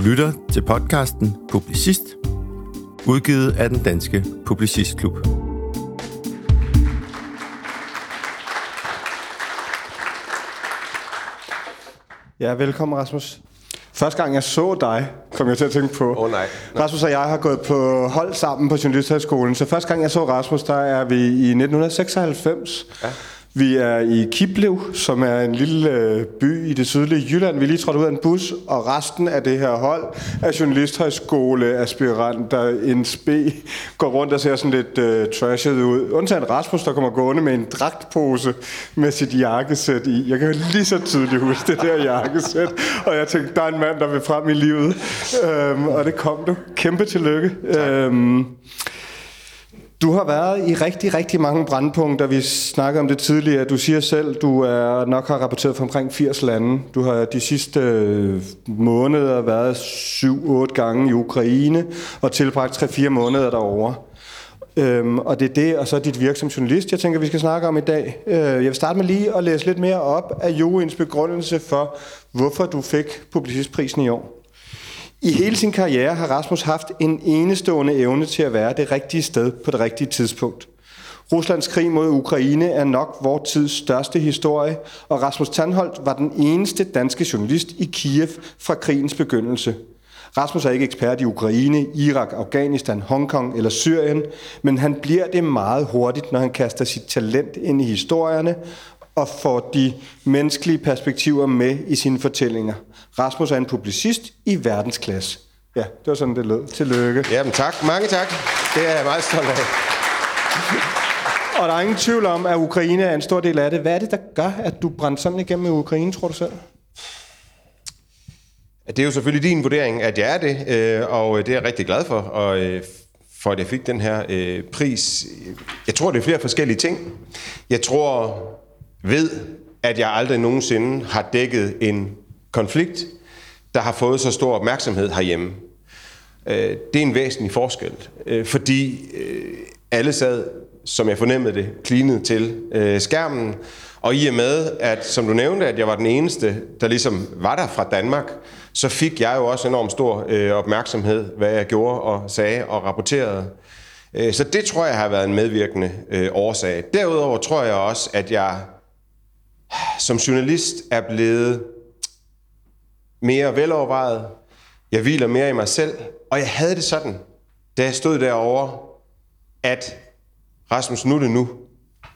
Du lytter til podcasten Publicist, udgivet af den danske Publicistklub. Ja, velkommen Rasmus. Første gang jeg så dig, kom jeg til at tænke på. Åh oh, nej. Rasmus og jeg har gået på hold sammen på Journalisthøjskolen, så første gang jeg så Rasmus, der er vi i 1996. Ja. Vi er i Kiblev, som er en lille øh, by i det sydlige Jylland. Vi er lige trådt ud af en bus, og resten af det her hold af journalisthøjskoleaspiranter, en spe, går rundt og ser sådan lidt uh, trashet ud. Undtagen Rasmus, der kommer gående med en dragtpose med sit jakkesæt i. Jeg kan lige så tydeligt huske det der jakkesæt, og jeg tænkte, der er en mand, der vil frem i livet. Um, og det kom du. Kæmpe tillykke. Um, du har været i rigtig, rigtig mange brandpunkter. Vi snakkede om det tidligere. Du siger selv, du er nok har rapporteret fra omkring 80 lande. Du har de sidste øh, måneder været 7-8 gange i Ukraine og tilbragt 3-4 måneder derovre. Øhm, og det er det, og så dit virke som journalist, jeg tænker, vi skal snakke om i dag. Øh, jeg vil starte med lige at læse lidt mere op af Joens begrundelse for, hvorfor du fik Publicistprisen i år. I hele sin karriere har Rasmus haft en enestående evne til at være det rigtige sted på det rigtige tidspunkt. Ruslands krig mod Ukraine er nok vores tids største historie, og Rasmus Tandholt var den eneste danske journalist i Kiev fra krigens begyndelse. Rasmus er ikke ekspert i Ukraine, Irak, Afghanistan, Hongkong eller Syrien, men han bliver det meget hurtigt, når han kaster sit talent ind i historierne og får de menneskelige perspektiver med i sine fortællinger. Rasmus er en publicist i verdensklasse. Ja, det var sådan, det lød. Tillykke. Jamen tak. Mange tak. Det er jeg meget stolt af. Og der er ingen tvivl om, at Ukraine er en stor del af det. Hvad er det, der gør, at du brændte sådan igennem i Ukraine, tror du selv? Det er jo selvfølgelig din vurdering, at jeg er det, øh, og det er jeg rigtig glad for, og øh, for at jeg fik den her øh, pris. Jeg tror, det er flere forskellige ting. Jeg tror, ved, at jeg aldrig nogensinde har dækket en konflikt, der har fået så stor opmærksomhed herhjemme. Øh, det er en væsentlig forskel, øh, fordi øh, alle sad, som jeg fornemmede det, klinet til skærmen, og i og med, at som du nævnte, at jeg var den eneste, der ligesom var der fra Danmark, så fik jeg jo også enormt stor opmærksomhed, hvad jeg gjorde og sagde og rapporterede. Så det tror jeg har været en medvirkende årsag. Derudover tror jeg også, at jeg som journalist er blevet mere velovervejet. Jeg hviler mere i mig selv. Og jeg havde det sådan, da jeg stod derovre, at Rasmus, nu er det nu.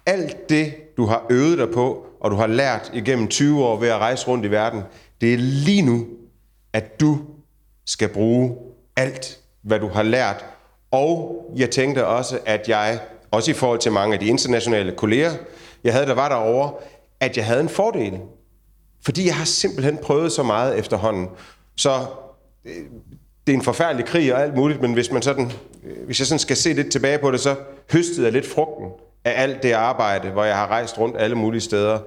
Alt det, du har øvet dig på, og du har lært igennem 20 år ved at rejse rundt i verden, det er lige nu, at du skal bruge alt, hvad du har lært. Og jeg tænkte også, at jeg, også i forhold til mange af de internationale kolleger, jeg havde, der var derovre, at jeg havde en fordel. Fordi jeg har simpelthen prøvet så meget efterhånden. Så øh, det er en forfærdelig krig og alt muligt, men hvis, man sådan, øh, hvis jeg sådan skal se lidt tilbage på det, så høstede jeg lidt frugten af alt det arbejde, hvor jeg har rejst rundt alle mulige steder.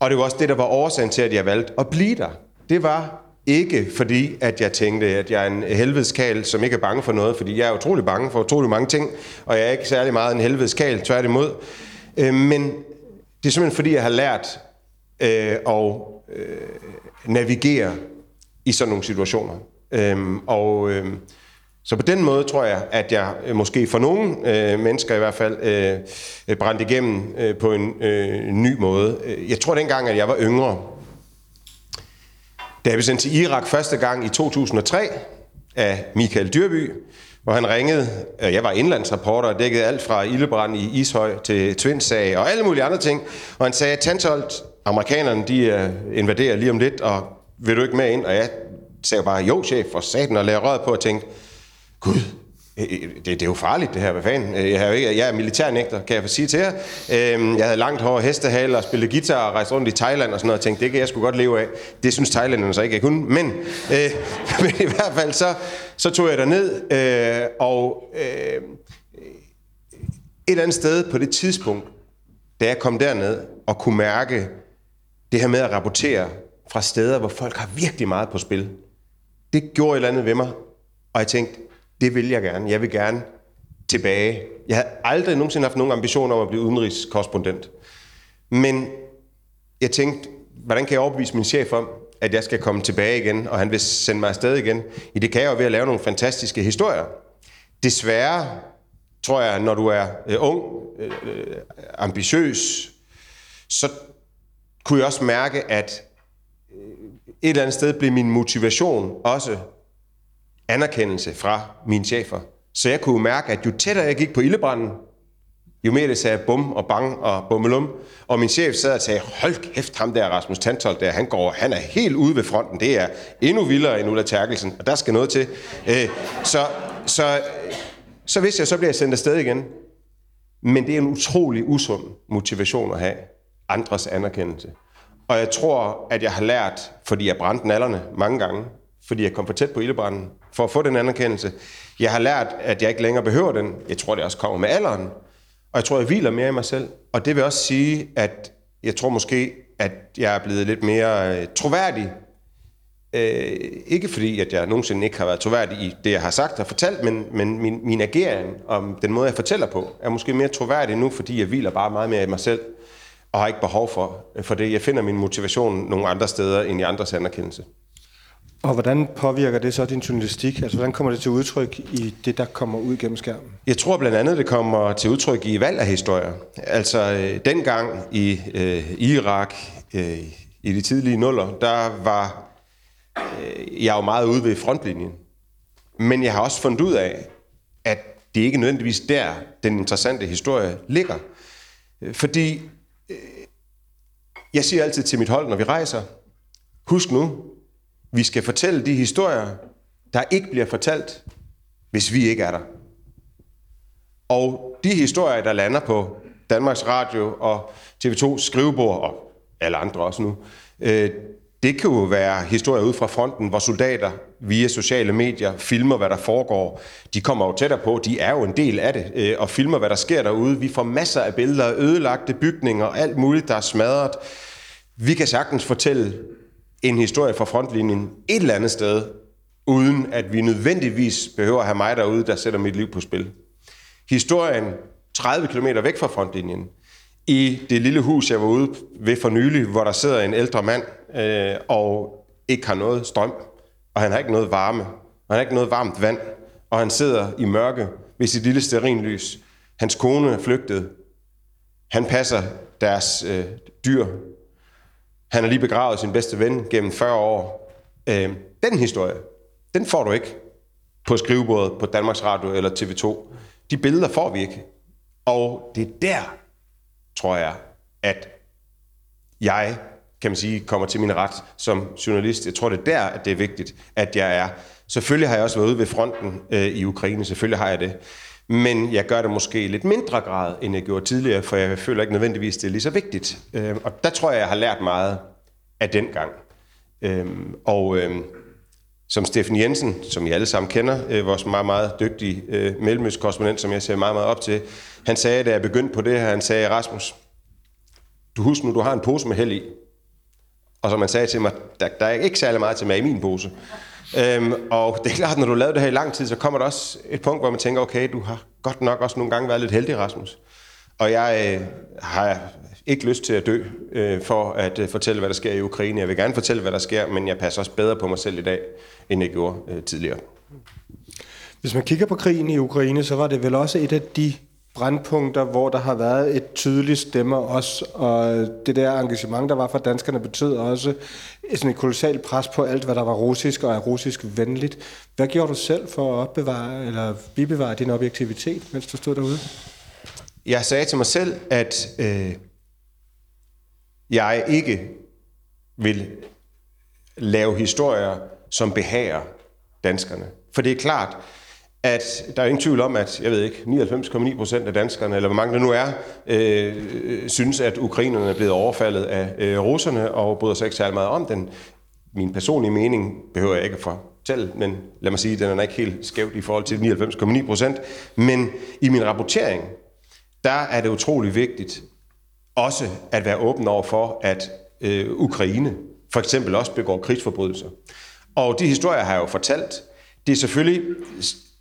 Og det var også det, der var årsagen til, at jeg valgte at blive der. Det var ikke fordi, at jeg tænkte, at jeg er en helvedeskal, som ikke er bange for noget, fordi jeg er utrolig bange for utrolig mange ting, og jeg er ikke særlig meget en helvedeskal, tværtimod. Øh, men det er simpelthen fordi, jeg har lært øh, og øh, navigere i sådan nogle situationer. Øhm, og øh, så på den måde tror jeg, at jeg øh, måske for nogle øh, mennesker i hvert fald øh, øh brændte igennem øh, på en øh, ny måde. Øh, jeg tror dengang, at jeg var yngre, da jeg blev sendt til Irak første gang i 2003 af Michael Dyrby, hvor han ringede. Jeg var indlandsreporter og dækkede alt fra ildebrand i Ishøj til Tvindsag og alle mulige andre ting. Og han sagde, Tantolt, amerikanerne de uh, invaderer lige om lidt, og vil du ikke med ind? Og jeg sagde bare, jo chef, for satan, og lagde røret på og tænkte, gud, øh, øh, det, det er jo farligt det her, hvad fanden. Jeg, har jo ikke, jeg er militærnægter, kan jeg få sige til jer. Jeg havde langt hår, hestehale og spillede guitar og rejst rundt i Thailand og sådan noget, og tænkte, det kan jeg sgu godt leve af. Det synes thailænderne så ikke, jeg kunne. Men, øh, men i hvert fald, så, så tog jeg ned øh, og øh, et eller andet sted på det tidspunkt, da jeg kom derned og kunne mærke det her med at rapportere fra steder, hvor folk har virkelig meget på spil. Det gjorde et eller andet ved mig, og jeg tænkte, det vil jeg gerne. Jeg vil gerne tilbage. Jeg havde aldrig nogensinde haft nogen ambition om at blive udenrigskorrespondent. Men jeg tænkte, hvordan kan jeg overbevise min chef om, at jeg skal komme tilbage igen, og han vil sende mig afsted igen. I det kan jeg jo ved at lave nogle fantastiske historier. Desværre tror jeg, når du er øh, ung, øh, øh ambitiøs, så kunne jeg også mærke, at øh, et eller andet sted blev min motivation også anerkendelse fra mine chefer. Så jeg kunne mærke, at jo tættere jeg gik på ildebranden, jo mere det sagde bum og bang og bummelum. Og min chef sad og sagde, hold kæft, ham der Rasmus Tantold der, han, går, han er helt ude ved fronten. Det er endnu vildere end Ulla Terkelsen, og der skal noget til. Øh, så, så, så vidste jeg, så bliver jeg sendt afsted igen. Men det er en utrolig usund motivation at have andres anerkendelse. Og jeg tror, at jeg har lært, fordi jeg brændte nallerne mange gange, fordi jeg kom for tæt på ildebranden, for at få den anerkendelse. Jeg har lært, at jeg ikke længere behøver den. Jeg tror, det også kommer med alderen. Og jeg tror, jeg hviler mere i mig selv. Og det vil også sige, at jeg tror måske, at jeg er blevet lidt mere øh, troværdig. Øh, ikke fordi, at jeg nogensinde ikke har været troværdig i det, jeg har sagt og fortalt, men, men min, min agering om den måde, jeg fortæller på, er måske mere troværdig nu, fordi jeg hviler bare meget mere i mig selv, og har ikke behov for, for det. Jeg finder min motivation nogle andre steder end i andres anerkendelse. Og hvordan påvirker det så din journalistik? Altså, hvordan kommer det til udtryk i det, der kommer ud gennem skærmen? Jeg tror blandt andet, det kommer til udtryk i valg af historier. Altså, øh, dengang i øh, Irak, øh, i de tidlige nuller, der var øh, jeg jo meget ude ved frontlinjen. Men jeg har også fundet ud af, at det ikke nødvendigvis der, den interessante historie ligger. Fordi Øh, jeg siger altid til mit hold, når vi rejser, husk nu, vi skal fortælle de historier, der ikke bliver fortalt, hvis vi ikke er der. Og de historier, der lander på Danmarks Radio og TV2 skrivebord, og alle andre også nu, øh, det kan jo være historier ud fra fronten, hvor soldater via sociale medier filmer, hvad der foregår. De kommer jo tættere på, de er jo en del af det, øh, og filmer, hvad der sker derude. Vi får masser af billeder af ødelagte bygninger, og alt muligt, der er smadret. Vi kan sagtens fortælle en historie fra frontlinjen et eller andet sted, uden at vi nødvendigvis behøver at have mig derude, der sætter mit liv på spil. Historien 30 km væk fra frontlinjen, i det lille hus, jeg var ude ved for nylig, hvor der sidder en ældre mand øh, og ikke har noget strøm, og han har ikke noget varme, og han har ikke noget varmt vand, og han sidder i mørke ved sit lille sterinlys. Hans kone er flygtet. Han passer deres øh, dyr han har lige begravet sin bedste ven gennem 40 år. Øh, den historie, den får du ikke på skrivebordet på Danmarks Radio eller TV2. De billeder får vi ikke. Og det er der, tror jeg, at jeg, kan man sige, kommer til min ret som journalist. Jeg tror, det er der, at det er vigtigt, at jeg er. Selvfølgelig har jeg også været ude ved fronten øh, i Ukraine. Selvfølgelig har jeg det. Men jeg gør det måske i lidt mindre grad, end jeg gjorde tidligere, for jeg føler ikke nødvendigvis, det er lige så vigtigt. Øh, og der tror jeg, jeg har lært meget af den gang. Øh, og øh, som Steffen Jensen, som I alle sammen kender, øh, vores meget, meget dygtige øh, mellemøstkorrespondent, som jeg ser meget, meget op til, han sagde, da jeg begyndte på det her, han sagde, Rasmus, du husker nu, du har en pose med held i. Og som han sagde til mig, der, der er ikke særlig meget til mig i min pose. Øhm, og det er klart, når du lavede det her i lang tid, så kommer der også et punkt, hvor man tænker, okay, du har godt nok også nogle gange været lidt heldig, Rasmus. Og jeg øh, har ikke lyst til at dø øh, for at øh, fortælle, hvad der sker i Ukraine. Jeg vil gerne fortælle, hvad der sker, men jeg passer også bedre på mig selv i dag, end jeg gjorde øh, tidligere. Hvis man kigger på krigen i Ukraine, så var det vel også et af de brandpunkter, hvor der har været et tydeligt stemmer også, og det der engagement, der var for danskerne, betød også sådan et kolossalt pres på alt, hvad der var russisk og er russisk venligt. Hvad gjorde du selv for at opbevare eller bibevare din objektivitet, mens du stod derude? Jeg sagde til mig selv, at øh, jeg ikke vil lave historier, som behager danskerne. For det er klart, at der er ingen tvivl om, at jeg ved ikke, 99,9 procent af danskerne, eller hvor mange der nu er, øh, synes, at ukrainerne er blevet overfaldet af øh, russerne og bryder sig ikke særlig meget om den. Min personlige mening behøver jeg ikke at fortælle, men lad mig sige, at den er ikke helt skævt i forhold til 99,9 procent. Men i min rapportering, der er det utrolig vigtigt også at være åben over for, at øh, Ukraine for eksempel også begår krigsforbrydelser. Og de historier har jeg jo fortalt. Det er selvfølgelig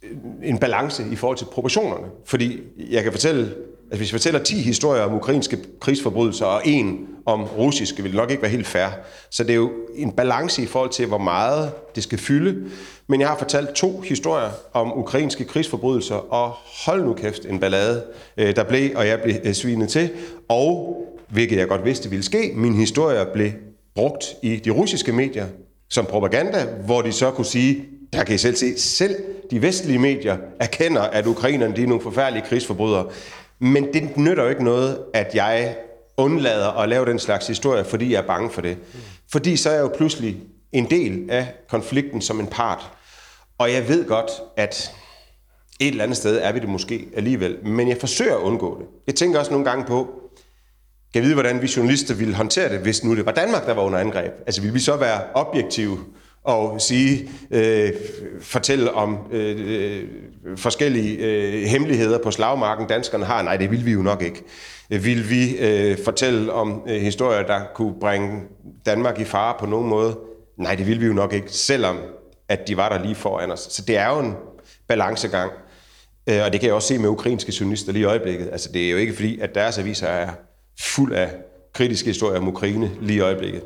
øh, en balance i forhold til proportionerne. Fordi jeg kan fortælle Altså hvis vi fortæller 10 historier om ukrainske krigsforbrydelser, og en om russiske, vil det nok ikke være helt fair. Så det er jo en balance i forhold til, hvor meget det skal fylde. Men jeg har fortalt to historier om ukrainske krigsforbrydelser, og hold nu kæft en ballade, øh, der blev, og jeg blev øh, svinet til. Og, hvilket jeg godt vidste ville ske, min historie blev brugt i de russiske medier som propaganda, hvor de så kunne sige, der kan I selv se, selv de vestlige medier erkender, at ukrainerne de er nogle forfærdelige krigsforbrydere. Men det nytter jo ikke noget, at jeg undlader at lave den slags historie, fordi jeg er bange for det. Fordi så er jeg jo pludselig en del af konflikten som en part. Og jeg ved godt, at et eller andet sted er vi det måske alligevel, men jeg forsøger at undgå det. Jeg tænker også nogle gange på, kan jeg vide, hvordan vi journalister ville håndtere det, hvis nu det var Danmark, der var under angreb? Altså ville vi så være objektive og sige, øh, fortælle om øh, øh, forskellige øh, hemmeligheder på slagmarken, danskerne har? Nej, det vil vi jo nok ikke. Vil vi øh, fortælle om øh, historier, der kunne bringe Danmark i fare på nogen måde? Nej, det vil vi jo nok ikke, selvom at de var der lige foran os. Så det er jo en balancegang. Øh, og det kan jeg også se med ukrainske journalister lige i øjeblikket. Altså, det er jo ikke fordi, at deres aviser er fuld af kritiske historier om Ukraine lige i øjeblikket.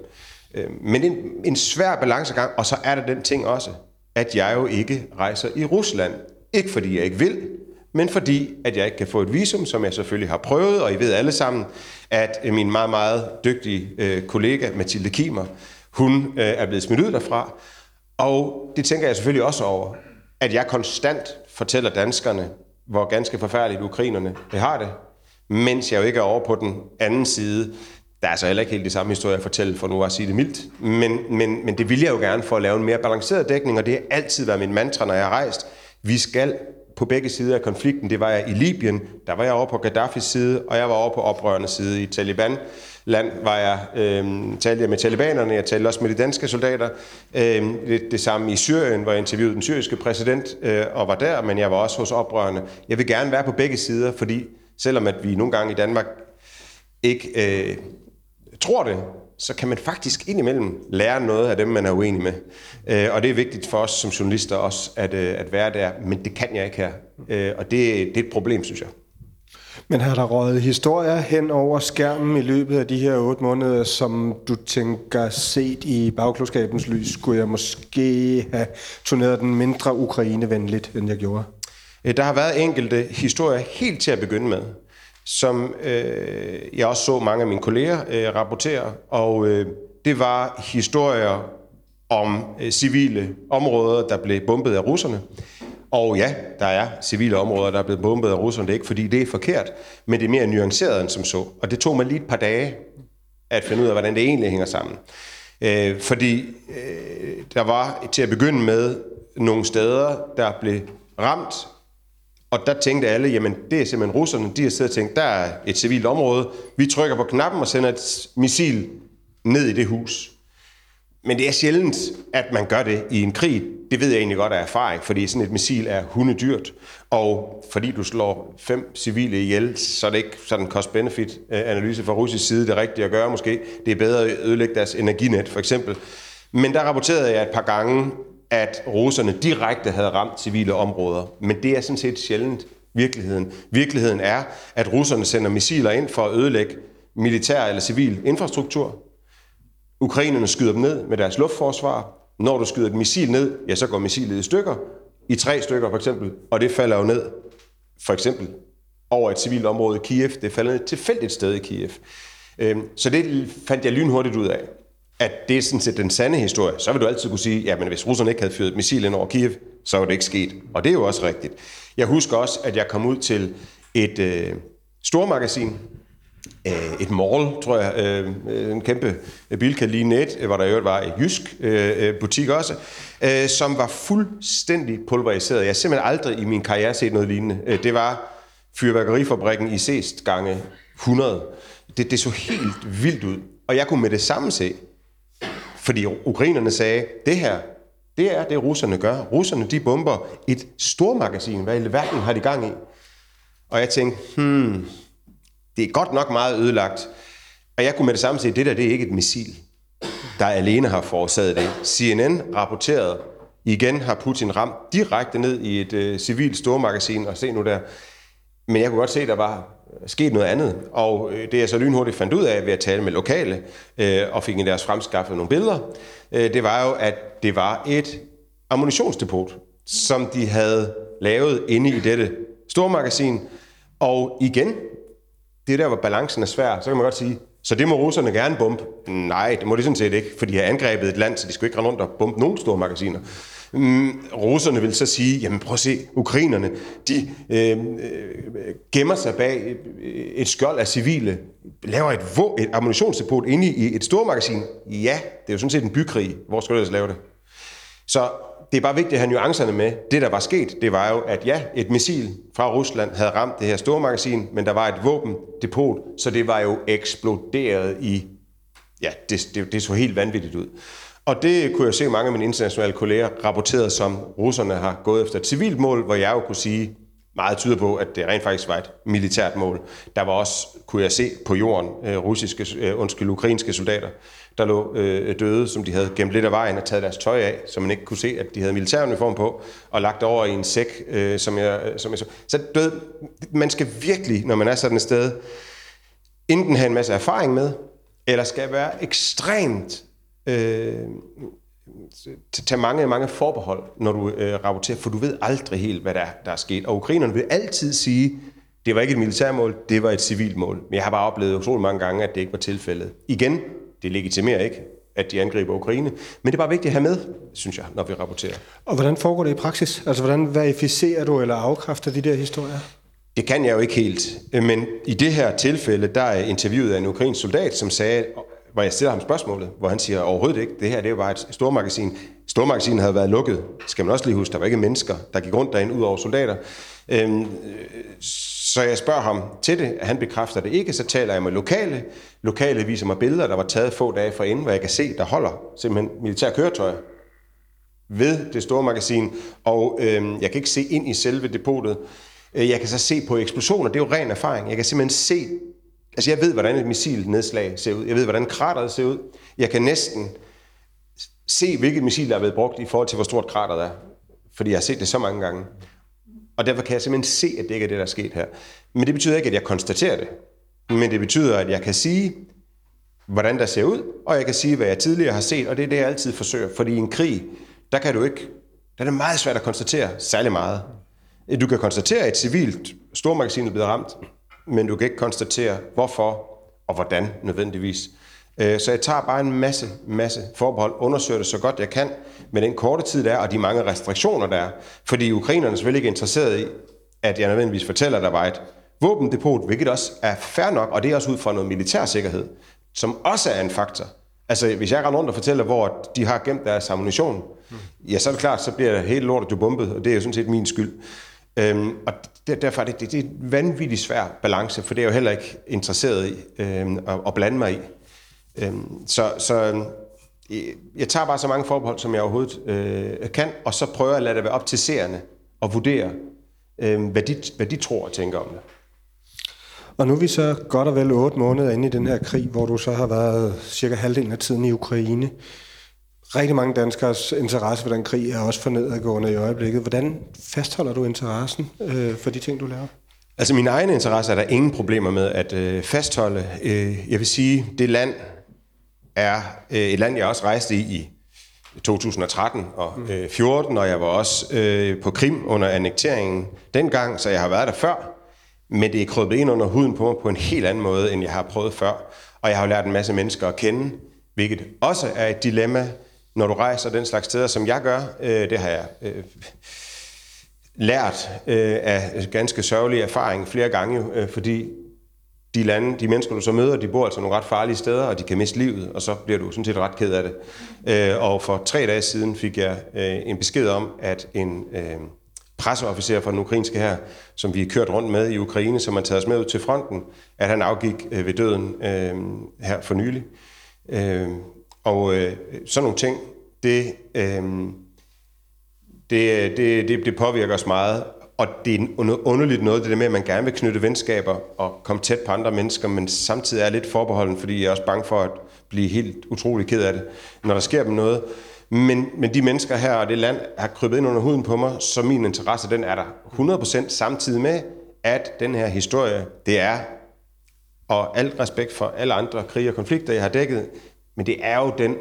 Øh, men en, en svær balancegang, og så er der den ting også, at jeg jo ikke rejser i Rusland. Ikke fordi jeg ikke vil, men fordi at jeg ikke kan få et visum, som jeg selvfølgelig har prøvet, og I ved alle sammen, at min meget, meget dygtige øh, kollega Mathilde Kimer, hun øh, er blevet smidt ud derfra. Og det tænker jeg selvfølgelig også over, at jeg konstant fortæller danskerne, hvor ganske forfærdeligt ukrainerne har det, mens jeg jo ikke er over på den anden side. Der er så heller ikke helt det samme historie at fortælle, for nu at sige det mildt. Men, men, men det vil jeg jo gerne for at lave en mere balanceret dækning, og det har altid været min mantra, når jeg har rejst. Vi skal på begge sider af konflikten. Det var jeg i Libyen, der var jeg over på Gaddafis side, og jeg var over på oprørernes side i Taliban. Land var jeg, øh, talte jeg med talibanerne, jeg talte også med de danske soldater. Øh, det, det samme i Syrien, hvor jeg interviewede den syriske præsident øh, og var der, men jeg var også hos oprørerne. Jeg vil gerne være på begge sider, fordi selvom at vi nogle gange i Danmark ikke øh, tror det, så kan man faktisk indimellem lære noget af dem, man er uenig med. Øh, og det er vigtigt for os som journalister også at, øh, at være der, men det kan jeg ikke her. Øh, og det, det er et problem, synes jeg. Men har der røget historier hen over skærmen i løbet af de her otte måneder, som du tænker set i bagklodskabens lys, skulle jeg måske have turneret den mindre ukrainevenligt, end jeg gjorde? Der har været enkelte historier helt til at begynde med, som øh, jeg også så mange af mine kolleger øh, rapportere, og øh, det var historier om øh, civile områder, der blev bombet af russerne. Og ja, der er civile områder, der er blevet bombet af russerne. Det er ikke, fordi det er forkert, men det er mere nuanceret end som så. Og det tog mig lige et par dage at finde ud af, hvordan det egentlig hænger sammen. Øh, fordi øh, der var til at begynde med nogle steder, der blev ramt og der tænkte alle, jamen det er simpelthen russerne, de har siddet og tænkt, der er et civilt område, vi trykker på knappen og sender et missil ned i det hus. Men det er sjældent, at man gør det i en krig. Det ved jeg egentlig godt af erfaring, fordi sådan et missil er hundedyrt. Og fordi du slår fem civile ihjel, så er det ikke sådan en cost-benefit-analyse fra russisk side det rigtige at gøre måske. Det er bedre at ødelægge deres energinet, for eksempel. Men der rapporterede jeg et par gange, at russerne direkte havde ramt civile områder. Men det er sådan set sjældent virkeligheden. Virkeligheden er, at russerne sender missiler ind for at ødelægge militær eller civil infrastruktur. Ukrainerne skyder dem ned med deres luftforsvar. Når du skyder et missil ned, ja, så går missilet i stykker. I tre stykker for eksempel. Og det falder jo ned, for eksempel, over et civilt område i Kiev. Det falder ned et tilfældigt sted i Kiev. Øhm, så det fandt jeg lynhurtigt ud af at det er sådan set den sande historie, så vil du altid kunne sige, ja, men hvis russerne ikke havde fyret missil ind over Kiev, så var det ikke sket. Og det er jo også rigtigt. Jeg husker også, at jeg kom ud til et øh, stormagasin, øh, et mall, tror jeg, øh, øh en kæmpe Bilka lige net, øh, hvor der jo var et jysk øh, øh, butik også, øh, som var fuldstændig pulveriseret. Jeg har simpelthen aldrig i min karriere set noget lignende. Det var fyrværkerifabrikken i Seest gange 100. Det, det så helt vildt ud. Og jeg kunne med det samme se, fordi ukrainerne sagde, det her, det er det, russerne gør. Russerne, de bomber et stormagasin. Hvad i verden har de gang i? Og jeg tænkte, hmm, det er godt nok meget ødelagt. Og jeg kunne med det samme sige, det der, det er ikke et missil, der alene har forårsaget det. CNN rapporterede, igen har Putin ramt direkte ned i et øh, civilt stormagasin, og se nu der, men jeg kunne godt se, at der var sket noget andet. Og øh, det jeg så lynhurtigt fandt ud af ved at tale med lokale, øh, og fik en deres fremskaffet nogle billeder, øh, det var jo, at det var et ammunitionsdepot, som de havde lavet inde i dette stormagasin. Og igen, det er der, hvor balancen er svær. Så kan man godt sige, så det må russerne gerne bombe. Nej, det må de sådan set ikke, for de har angrebet et land, så de skulle ikke rende rundt og bombe nogen store magasiner. Mm, russerne vil så sige, jamen prøv at se, ukrainerne, de øh, øh gemmer sig bag øh, et skjold af civile, laver et, et ammunitionsdepot inde i et stormagasin. Ja, det er jo sådan set en bykrig. Hvor skal du ellers lave det? Så det er bare vigtigt at have nuancerne med. Det, der var sket, det var jo, at ja, et missil fra Rusland havde ramt det her store magasin, men der var et våbendepot, så det var jo eksploderet i... Ja, det, det, det så helt vanvittigt ud. Og det kunne jeg se mange af mine internationale kolleger rapporteret som, russerne har gået efter et civilt mål, hvor jeg jo kunne sige, meget tyder på, at det rent faktisk var et militært mål. Der var også, kunne jeg se på jorden, øh, russiske, øh, undskyld, ukrainske soldater, der lå øh, døde, som de havde gemt lidt af vejen og taget deres tøj af, så man ikke kunne se, at de havde militæruniform på, og lagt over i en sæk, øh, som, jeg, øh, som jeg så. Så død, man skal virkelig, når man er sådan et sted, enten have en masse erfaring med, eller skal være ekstremt øh, tage mange, mange forbehold, når du øh, rapporterer, for du ved aldrig helt, hvad der er, der er sket. Og ukrainerne vil altid sige, det var ikke et militærmål, det var et civilt mål. Men jeg har bare oplevet utrolig mange gange, at det ikke var tilfældet. Igen, det legitimerer ikke, at de angriber Ukraine. Men det er bare vigtigt at have med, synes jeg, når vi rapporterer. Og hvordan foregår det i praksis? Altså, hvordan verificerer du eller afkræfter de der historier? Det kan jeg jo ikke helt. Men i det her tilfælde, der er interviewet af en ukrainsk soldat, som sagde, hvor jeg stiller ham spørgsmålet, hvor han siger, overhovedet ikke, det her det er jo bare et stormagasin. Stormagasinet havde været lukket, skal man også lige huske, der var ikke mennesker, der gik rundt derinde ud over soldater. Øhm, så jeg spørger ham til det, han bekræfter det ikke, så taler jeg med lokale. Lokale viser mig billeder, der var taget få dage forinden, hvor jeg kan se, der holder simpelthen militær køretøjer ved det store magasin, og øhm, jeg kan ikke se ind i selve depotet. Øh, jeg kan så se på eksplosioner, det er jo ren erfaring. Jeg kan simpelthen se Altså jeg ved, hvordan et missilnedslag ser ud. Jeg ved, hvordan krateret ser ud. Jeg kan næsten se, hvilket missil der er blevet brugt i forhold til, hvor stort krateret er. Fordi jeg har set det så mange gange. Og derfor kan jeg simpelthen se, at det ikke er det, der er sket her. Men det betyder ikke, at jeg konstaterer det. Men det betyder, at jeg kan sige, hvordan der ser ud, og jeg kan sige, hvad jeg tidligere har set, og det er det, jeg altid forsøger. Fordi i en krig, der kan du ikke, der er det meget svært at konstatere særlig meget. Du kan konstatere, at et civilt stormagasin er blevet ramt, men du kan ikke konstatere, hvorfor og hvordan nødvendigvis. Øh, så jeg tager bare en masse, masse forbehold, undersøger det så godt jeg kan, med den korte tid, der er, og de mange restriktioner, der er. Fordi ukrainerne er selvfølgelig ikke interesseret i, at jeg nødvendigvis fortæller, at der var et våbendepot, hvilket også er fair nok, og det er også ud fra noget militær sikkerhed, som også er en faktor. Altså, hvis jeg render rundt og fortæller, hvor de har gemt deres ammunition, mm. ja, så er det klart, så bliver hele lortet jo bombet, og det er jo sådan set min skyld. Øhm, og det, derfor er det, det, det er en vanvittig svær balance, for det er jeg jo heller ikke interesseret i øh, at, at blande mig i. Øh, så, så øh, jeg tager bare så mange forbehold, som jeg overhovedet øh, kan, og så prøver jeg at lade det være op til seerne at vurdere, øh, hvad, de, hvad de tror og tænker om det. Og nu er vi så godt og vel otte måneder inde i den her krig, hvor du så har været cirka halvdelen af tiden i Ukraine. Rigtig mange danskers interesse for den krig er også for nedadgående i øjeblikket. Hvordan fastholder du interessen øh, for de ting, du laver? Altså min egen interesse er der ingen problemer med at øh, fastholde. Øh, jeg vil sige, det land er øh, et land, jeg også rejste i i 2013 og øh, 14, og jeg var også øh, på Krim under annekteringen dengang, så jeg har været der før. Men det er krøbet ind under huden på mig på en helt anden måde, end jeg har prøvet før. Og jeg har lært en masse mennesker at kende, hvilket også er et dilemma, når du rejser den slags steder, som jeg gør. Øh, det har jeg øh, lært øh, af ganske sørgelig erfaring flere gange, øh, fordi de lande, de mennesker, du så møder, de bor altså nogle ret farlige steder, og de kan miste livet, og så bliver du sådan set ret ked af det. Øh, og for tre dage siden fik jeg øh, en besked om, at en øh, presseofficer fra den ukrainske her, som vi har kørt rundt med i Ukraine, som har taget os med ud til fronten, at han afgik øh, ved døden øh, her for nylig. Øh, og øh, sådan nogle ting, det, øh, det, det, det, det påvirker os meget. Og det er underligt noget, det der med, at man gerne vil knytte venskaber og komme tæt på andre mennesker, men samtidig er lidt forbeholden, fordi jeg er også bange for at blive helt utrolig ked af det, når der sker dem noget. Men, men de mennesker her og det land har krybet ind under huden på mig, så min interesse, den er der 100% samtidig med, at den her historie, det er, og alt respekt for alle andre krige og konflikter, jeg har dækket, men det er jo den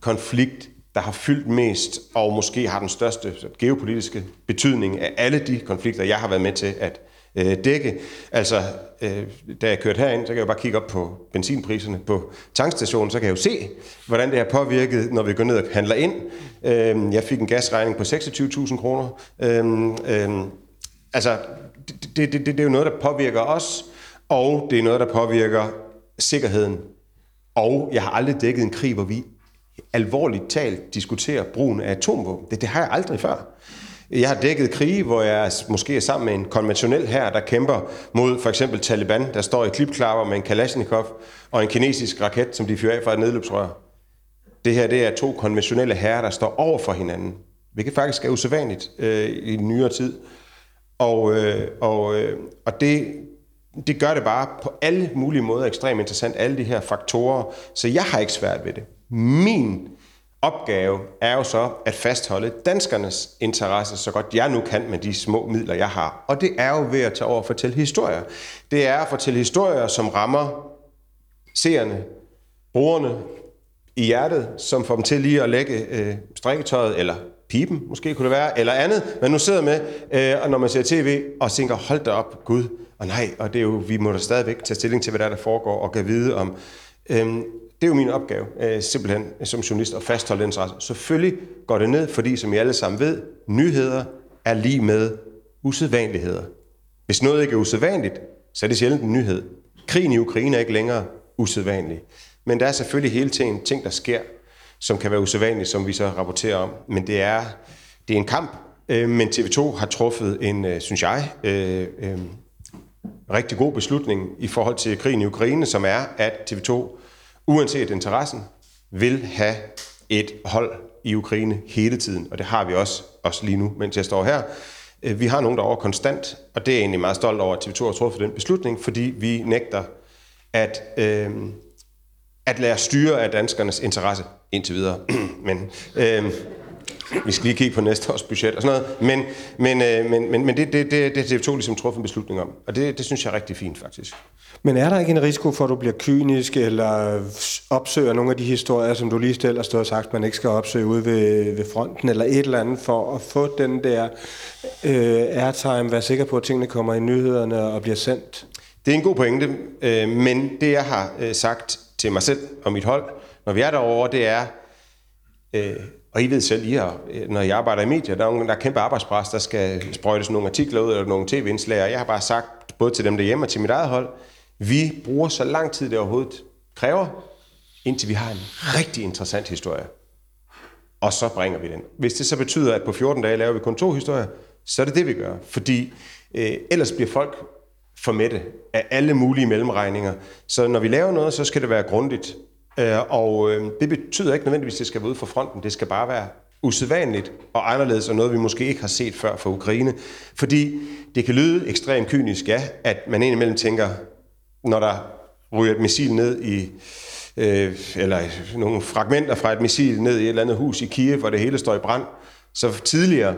konflikt, der har fyldt mest, og måske har den største geopolitiske betydning af alle de konflikter, jeg har været med til at øh, dække. Altså, øh, da jeg kørte herind, så kan jeg bare kigge op på benzinpriserne på tankstationen, så kan jeg jo se, hvordan det har påvirket, når vi går ned og handler ind. Øh, jeg fik en gasregning på 26.000 kroner. Øh, øh, altså, det, det, det, det er jo noget, der påvirker os, og det er noget, der påvirker sikkerheden. Og jeg har aldrig dækket en krig, hvor vi alvorligt talt diskuterer brugen af atomvåben. Det, det har jeg aldrig før. Jeg har dækket krige, hvor jeg måske er sammen med en konventionel her, der kæmper mod for eksempel Taliban, der står i klipklapper med en Kalashnikov og en kinesisk raket, som de fyrer af fra et nedløbsrør. Det her det er to konventionelle herrer, der står over for hinanden. Hvilket faktisk er usædvanligt øh, i nyere tid. Og, øh, og, øh, og det, det gør det bare på alle mulige måder ekstremt interessant, alle de her faktorer. Så jeg har ikke svært ved det. Min opgave er jo så at fastholde danskernes interesse så godt jeg nu kan med de små midler, jeg har. Og det er jo ved at tage over og fortælle historier. Det er at fortælle historier, som rammer seerne, brugerne i hjertet, som får dem til lige at lægge øh, strikketøjet, eller pipen måske kunne det være, eller andet, man nu sidder med, øh, og når man ser tv, og tænker, hold da op, Gud, og nej, og det er jo, vi må da stadigvæk tage stilling til, hvad der, er, der foregår, og kan vide om. Øhm, det er jo min opgave, øh, simpelthen som journalist, at fastholde den interesse. Selvfølgelig går det ned, fordi som I alle sammen ved, nyheder er lige med usædvanligheder. Hvis noget ikke er usædvanligt, så er det sjældent en nyhed. Krigen i Ukraine er ikke længere usædvanlig. Men der er selvfølgelig hele tiden ting, der sker, som kan være usædvanlige, som vi så rapporterer om. Men det er, det er en kamp, øh, men TV2 har truffet en, øh, synes jeg, øh, øh, rigtig god beslutning i forhold til krigen i Ukraine, som er, at TV2 uanset interessen, vil have et hold i Ukraine hele tiden, og det har vi også, også lige nu, mens jeg står her. Øh, vi har nogen derovre konstant, og det er jeg egentlig meget stolt over, at TV2 har truffet den beslutning, fordi vi nægter at, øh, at lade styre af danskernes interesse indtil videre. Men øh, vi skal lige kigge på næste års budget og sådan noget. Men, men, øh, men, men, men det, det, det, det har TV2 ligesom truffet en beslutning om, og det, det synes jeg er rigtig fint faktisk. Men er der ikke en risiko for, at du bliver kynisk, eller opsøger nogle af de historier, som du lige stiller og sagt, man ikke skal opsøge ude ved, ved fronten, eller et eller andet, for at få den der øh, airtime, være sikker på, at tingene kommer i nyhederne og bliver sendt? Det er en god pointe, øh, men det jeg har øh, sagt til mig selv og mit hold, når vi er derovre, det er, øh, og I ved selv, I har, når jeg arbejder i medier, der er, der er kæmpe arbejdspres, der skal sprøjtes nogle artikler ud, eller nogle tv-indslag, og jeg har bare sagt, både til dem derhjemme og til mit eget hold, vi bruger så lang tid, det overhovedet kræver, indtil vi har en rigtig interessant historie. Og så bringer vi den. Hvis det så betyder, at på 14 dage laver vi kun to historier, så er det det, vi gør. Fordi øh, ellers bliver folk for mætte af alle mulige mellemregninger. Så når vi laver noget, så skal det være grundigt. Øh, og øh, det betyder ikke nødvendigvis, at det skal være ude for fronten. Det skal bare være usædvanligt og anderledes, og noget vi måske ikke har set før for Ukraine. Fordi det kan lyde ekstremt kynisk, ja, at man indimellem tænker, når der ryger et missil ned i, øh, eller nogle fragmenter fra et missil ned i et eller andet hus i Kiev, hvor det hele står i brand. Så tidligere,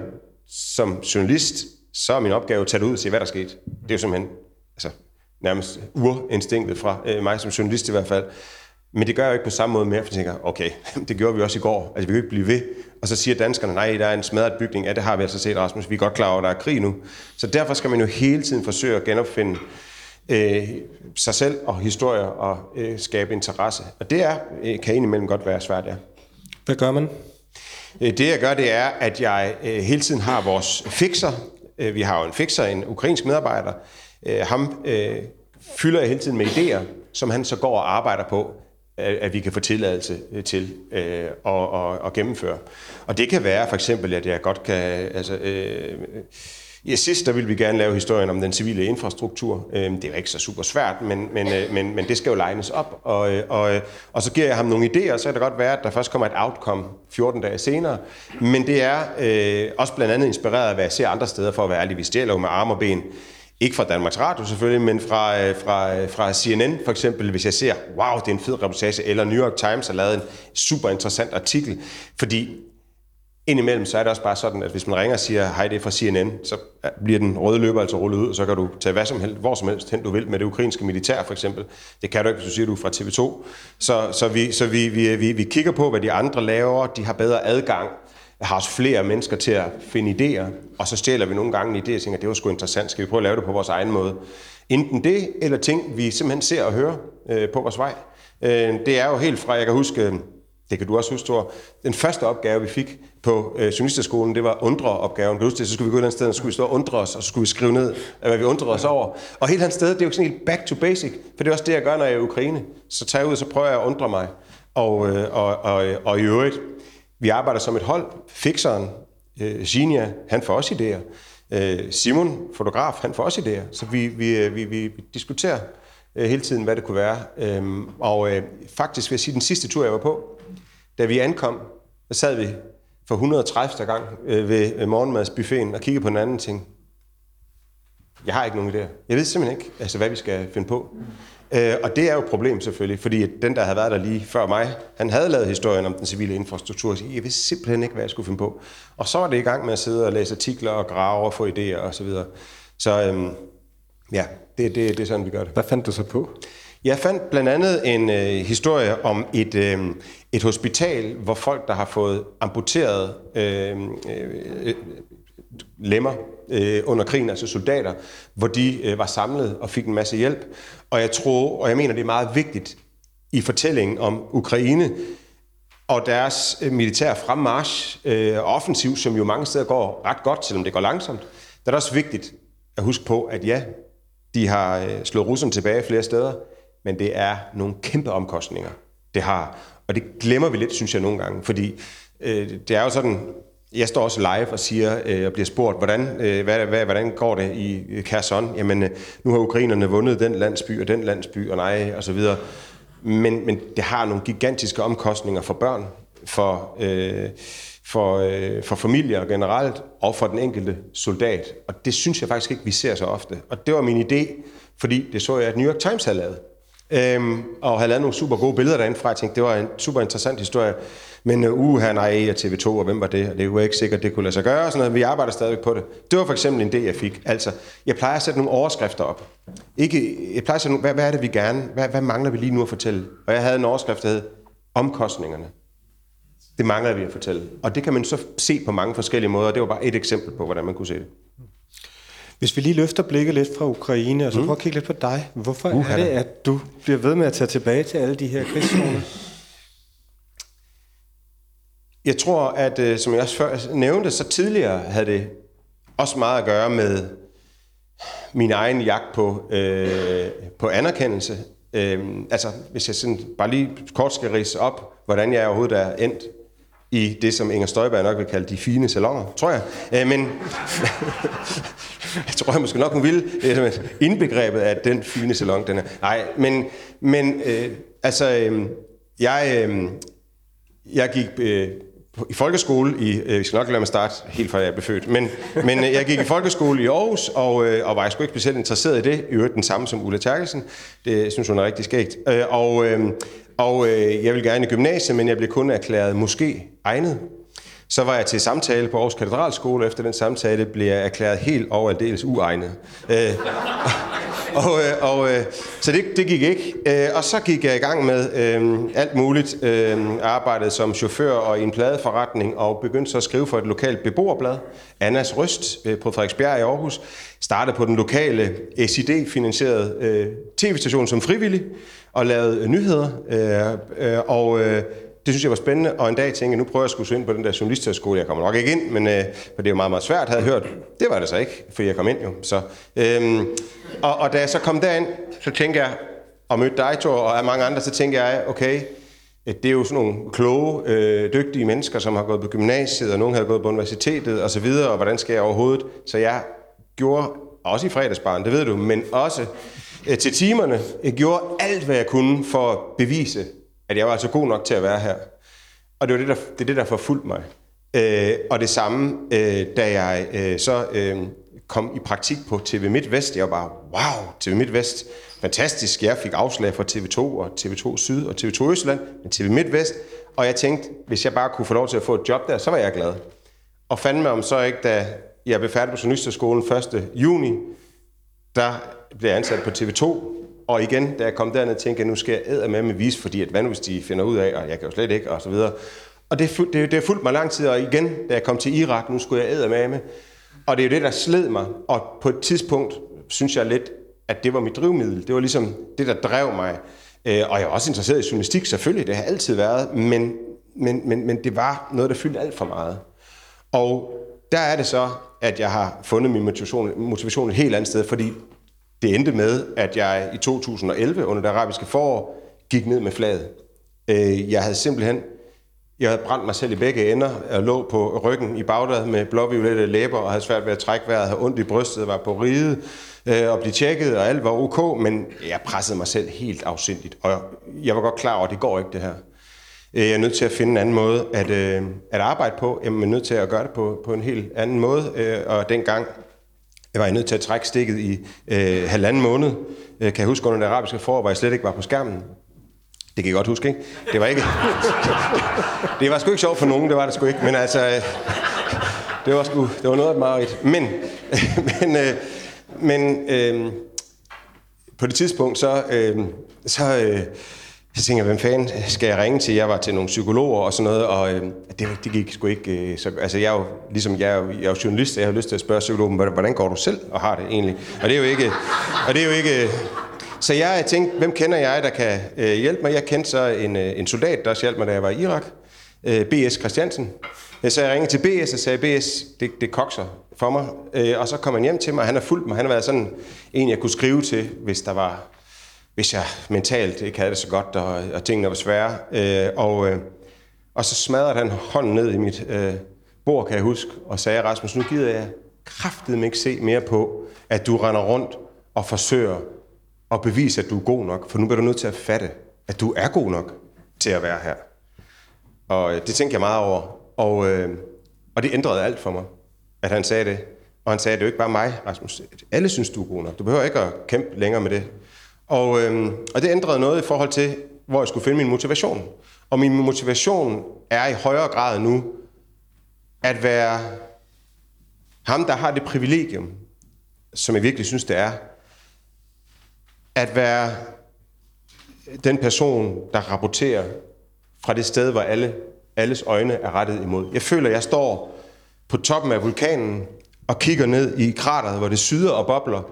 som journalist, så er min opgave at tage det ud og se, hvad der er sket. Det er jo simpelthen altså, nærmest urinstinktet fra øh, mig som journalist i hvert fald. Men det gør jeg jo ikke på samme måde mere, for jeg tænker, okay, det gjorde vi også i går. Altså, vi kan ikke blive ved. Og så siger danskerne, nej, der er en smadret bygning. Ja, det har vi altså set, Rasmus. Vi er godt klar over, at der er krig nu. Så derfor skal man jo hele tiden forsøge at genopfinde øh, sig selv og historier og øh, skabe interesse. Og det er, øh, kan indimellem godt være svært, ja. Hvad gør man? Øh, det jeg gør, det er, at jeg øh, hele tiden har vores fixer. Øh, vi har jo en fixer, en ukrainsk medarbejder. Øh, ham øh, fylder jeg hele tiden med idéer, som han så går og arbejder på, at, at vi kan få tilladelse øh, til øh, og, og, og gennemføre. Og det kan være for eksempel, at jeg godt kan... Altså, øh, Ja, sidst der ville vi gerne lave historien om den civile infrastruktur. Øhm, det er jo ikke så super svært, men, men, øh, men, men det skal jo legnes op. Og, øh, og, og så giver jeg ham nogle idéer, så kan det godt være, at der først kommer et outcome 14 dage senere. Men det er øh, også blandt andet inspireret af, hvad jeg ser andre steder, for at være ærlig. Vi stjæler jo med arme og ben. Ikke fra Danmarks Radio selvfølgelig, men fra, øh, fra, øh, fra CNN for eksempel, hvis jeg ser, wow, det er en fed reportage, eller New York Times har lavet en super interessant artikel. Fordi Indimellem så er det også bare sådan, at hvis man ringer og siger, hej, det er fra CNN, så øh, bliver den røde løber altså rullet ud, og så kan du tage hvad som helst, hvor som helst hen du vil med det ukrainske militær for eksempel. Det kan du ikke, hvis du siger, du er fra TV2. Så, så, vi, så vi, vi, vi, vi kigger på, hvad de andre laver. De har bedre adgang har også flere mennesker til at finde idéer, og så stjæler vi nogle gange en idé og tænker, det var sgu interessant, skal vi prøve at lave det på vores egen måde. Enten det, eller ting, vi simpelthen ser og hører øh, på vores vej. Øh, det er jo helt fra, jeg kan huske, øh, det kan du også huske, Thor. Den første opgave, vi fik på øh, journalisterskolen, det var undre-opgaven. Kan du huske det? Så skulle vi gå et eller andet sted, og så skulle vi stå og undre os, og så skulle vi skrive ned, øh, hvad vi undrede os over. Og helt andet sted, det er jo sådan helt back to basic, for det er også det, jeg gør, når jeg er i Ukraine. Så tager jeg ud, og så prøver jeg at undre mig. Og, øh, og, og, øh, og i øvrigt, vi arbejder som et hold. Fixeren, øh, Genia, han får også idéer. Øh, Simon, fotograf, han får også idéer. Så vi, vi, øh, vi, vi, diskuterer øh, hele tiden, hvad det kunne være. Øhm, og øh, faktisk vil jeg sige, den sidste tur, jeg var på, da vi ankom, der sad vi for 130. gang øh, ved øh, morgenmadsbuffeten og kiggede på en anden ting. Jeg har ikke nogen idéer. Jeg ved simpelthen ikke, altså, hvad vi skal finde på. Øh, og det er jo et problem selvfølgelig, fordi den, der havde været der lige før mig, han havde lavet historien om den civile infrastruktur, og sige, jeg vidste simpelthen ikke, hvad jeg skulle finde på. Og så var det i gang med at sidde og læse artikler og grave og få idéer osv. Så, videre. så øhm, ja, det, det, det er sådan, vi gør det. Hvad fandt du så på? Jeg fandt blandt andet en øh, historie om et, øh, et hospital, hvor folk, der har fået amputeret øh, øh, lemmer øh, under krigen, altså soldater, hvor de øh, var samlet og fik en masse hjælp. Og jeg tror, og jeg mener, det er meget vigtigt i fortællingen om Ukraine og deres øh, militære fremmarsch, øh, offensiv, som jo mange steder går ret godt, selvom det går langsomt. Der er det også vigtigt at huske på, at ja, de har øh, slået russerne tilbage flere steder, men det er nogle kæmpe omkostninger, det har. Og det glemmer vi lidt, synes jeg, nogle gange, fordi øh, det er jo sådan, jeg står også live og siger øh, og bliver spurgt, hvordan, øh, hvad, hvad, hvordan går det i Kherson? Jamen, øh, nu har ukrainerne vundet den landsby og den landsby og nej, og så videre. Men, men det har nogle gigantiske omkostninger for børn, for, øh, for, øh, for familier generelt, og for den enkelte soldat. Og det synes jeg faktisk ikke, vi ser så ofte. Og det var min idé, fordi det så jeg, at New York Times havde lavet. Øhm, og havde lavet nogle super gode billeder derinde fra. Jeg tænkte, det var en super interessant historie. Men øh, uh, uh her nej, og TV2, og hvem var det? Og det var ikke sikkert, det kunne lade sig gøre. Og sådan noget. Vi arbejder stadigvæk på det. Det var for eksempel en idé, jeg fik. Altså, jeg plejer at sætte nogle overskrifter op. Ikke, jeg plejer at sætte nogle, hvad, hvad er det, vi gerne? Hvad, hvad mangler vi lige nu at fortælle? Og jeg havde en overskrift, der hed Omkostningerne. Det mangler vi at fortælle. Og det kan man så se på mange forskellige måder. Det var bare et eksempel på, hvordan man kunne se det. Hvis vi lige løfter blikket lidt fra Ukraine, og så mm. prøver at kigge lidt på dig. Hvorfor uh, er det, at du bliver ved med at tage tilbage til alle de her krigszoner? Jeg tror, at øh, som jeg også før nævnte, så tidligere havde det også meget at gøre med min egen jagt på, øh, på anerkendelse. Øh, altså, hvis jeg sådan bare lige kort skal rise op, hvordan jeg overhovedet er endt i det, som Inger Støjberg nok vil kalde de fine salonger, tror jeg. Øh, men jeg tror jeg måske nok, hun ville. Øh, er indbegrebet af den fine salon, den er. Nej, men, men øh, altså, øh, jeg, øh, jeg gik øh, i folkeskole i, øh, vi skal nok lade mig starte helt fra jeg blev født, men, men øh, jeg gik i folkeskole i Aarhus, og, øh, og var jeg sgu ikke specielt interesseret i det, i øvrigt den samme som Ulla Terkelsen, det synes hun er rigtig skægt. Øh, og øh, og øh, jeg vil gerne i gymnasiet, men jeg blev kun erklæret måske egnet. Så var jeg til samtale på Aarhus Katedralskole, efter den samtale blev jeg erklæret helt og aldeles uegnet. Øh, og, øh, og, og, så det, det gik ikke. Øh, og så gik jeg i gang med øh, alt muligt. Øh, arbejdede som chauffør og i en pladeforretning, og begyndte så at skrive for et lokalt beboerblad, Annas Røst, øh, på Frederiksbjerg i Aarhus. Startede på den lokale SID-finansierede øh, tv-station som frivillig, og lavede nyheder. Øh, øh, og øh, det synes jeg var spændende, og en dag tænkte jeg, nu prøver jeg at skulle ind på den der journalisterskole. Jeg kommer nok ikke ind, men øh, for det er jo meget, meget svært, havde jeg hørt. Det var det så ikke, for jeg kom ind jo. Så, øhm, og, og da jeg så kom derind, så tænkte jeg, og mødte dig, Thor, og mange andre, så tænkte jeg, okay, øh, det er jo sådan nogle kloge, øh, dygtige mennesker, som har gået på gymnasiet, og nogle har gået på universitetet, og så videre, og hvordan skal jeg overhovedet? Så jeg gjorde, også i fredagsbarn, det ved du, men også øh, til timerne, jeg gjorde alt, hvad jeg kunne for at bevise, at jeg var altså god nok til at være her. Og det var det, der, det, er det, der forfulgte mig. Øh, og det samme, øh, da jeg øh, så øh, kom i praktik på TV MidtVest. Jeg var bare, wow, TV MidtVest, fantastisk. Jeg fik afslag fra TV2 og TV2 Syd og TV2 Østland, men TV MidtVest. Og jeg tænkte, hvis jeg bare kunne få lov til at få et job der, så var jeg glad. Og fandme om så ikke, da jeg blev færdig på Journalisterskolen 1. juni, der blev jeg ansat på TV2, og igen, da jeg kom derned, tænkte jeg, nu skal jeg æde med med vise, fordi at hvad nu, hvis de finder ud af, og jeg kan jo slet ikke, og så videre. Og det, det, det har fulgt mig lang tid, og igen, da jeg kom til Irak, nu skulle jeg æde med med. Og det er jo det, der sled mig. Og på et tidspunkt, synes jeg lidt, at det var mit drivmiddel. Det var ligesom det, der drev mig. Øh, og jeg var også interesseret i journalistik, selvfølgelig, det har altid været, men, men, men, men det var noget, der fyldte alt for meget. Og der er det så, at jeg har fundet min motivation, motivation et helt andet sted, fordi det endte med, at jeg i 2011 under det arabiske forår gik ned med flaget. Øh, jeg havde simpelthen jeg havde brændt mig selv i begge ender, og lå på ryggen i Bagdad med blåviolette læber, og havde svært ved at trække vejret, havde ondt i brystet, var på ride øh, og blev tjekket, og alt var ok, men jeg pressede mig selv helt afsindigt, og jeg var godt klar over, at det går ikke det her. Øh, jeg er nødt til at finde en anden måde at, øh, at arbejde på. Jeg er nødt til at gøre det på, på en helt anden måde. Øh, og dengang jeg var nødt til at trække stikket i øh, halvanden måned. Øh, kan jeg huske under det arabiske forår, hvor jeg slet ikke var på skærmen. Det kan jeg godt huske, ikke? Det var ikke... det var sgu ikke sjovt for nogen, det var det sgu ikke. Men altså... Øh, det var sgu... Det var noget af meget Men... men... Øh, men... Øh, på det tidspunkt, så... Øh, så øh, så tænkte jeg, hvem fanden skal jeg ringe til? Jeg var til nogle psykologer og sådan noget, og øh, det, det gik sgu ikke... Øh, så, altså, jeg er jo, ligesom jeg er jo, jeg er jo journalist, og jeg har lyst til at spørge psykologen, hvordan går du selv og har det egentlig? Og det er jo ikke... Og det er jo ikke øh, så jeg tænkte, hvem kender jeg, der kan øh, hjælpe mig? Jeg kendte så en, øh, en soldat, der også hjalp mig, da jeg var i Irak. Øh, B.S. Christiansen. Øh, så jeg ringede til B.S. og sagde, B.S., det, det kokser for mig. Øh, og så kom han hjem til mig, og han har fulgt mig. Han har været sådan en, jeg kunne skrive til, hvis der var hvis jeg mentalt ikke havde det så godt, og, og tingene var svære. Øh, og, øh, og så smadrede han hånden ned i mit øh, bord, kan jeg huske, og sagde, Rasmus, nu gider jeg kraftedeme ikke se mere på, at du render rundt og forsøger at bevise, at du er god nok, for nu bliver du nødt til at fatte, at du er god nok til at være her. Og øh, det tænkte jeg meget over, og, øh, og det ændrede alt for mig, at han sagde det. Og han sagde, det er jo ikke bare mig, Rasmus. Alle synes, du er god nok. Du behøver ikke at kæmpe længere med det. Og, øhm, og det ændrede noget i forhold til, hvor jeg skulle finde min motivation. Og min motivation er i højere grad nu at være ham, der har det privilegium, som jeg virkelig synes, det er, at være den person, der rapporterer fra det sted, hvor alle, alles øjne er rettet imod. Jeg føler, at jeg står på toppen af vulkanen og kigger ned i krateret, hvor det syder og bobler,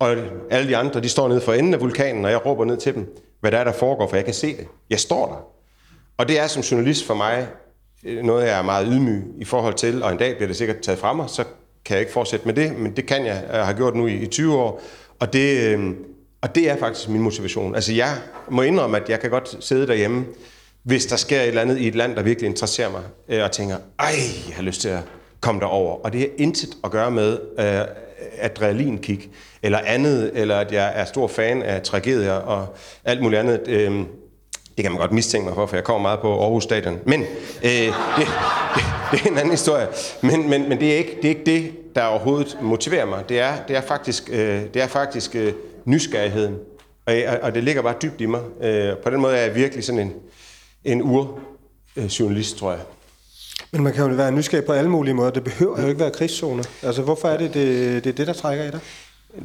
og alle de andre, de står nede for enden af vulkanen, og jeg råber ned til dem, hvad der er, der foregår, for jeg kan se det. Jeg står der. Og det er som journalist for mig øh, noget, jeg er meget ydmyg i forhold til, og en dag bliver det sikkert taget fra mig, så kan jeg ikke fortsætte med det, men det kan jeg, jeg har gjort nu i, i 20 år, og det, øh, og det er faktisk min motivation. Altså jeg må indrømme, at jeg kan godt sidde derhjemme, hvis der sker et eller andet i et land, der virkelig interesserer mig, og tænker, ej, jeg har lyst til at komme derover. Og det har intet at gøre med øh, adrenalinkick, eller andet, eller at jeg er stor fan af tragedier og alt muligt andet. Øh, det kan man godt mistænke mig for, for jeg kommer meget på Aarhus Stadion. Men øh, det, det, det er en anden historie. Men, men, men det, er ikke, det er ikke det, der overhovedet motiverer mig. Det er, det er faktisk, øh, det er faktisk øh, nysgerrigheden. Og, og det ligger bare dybt i mig. Øh, på den måde er jeg virkelig sådan en, en urjournalist, tror jeg. Men man kan jo være nysgerrig på alle mulige måder. Det behøver jo ikke være krigszoner. Altså, hvorfor er det det, det, det der trækker i dig?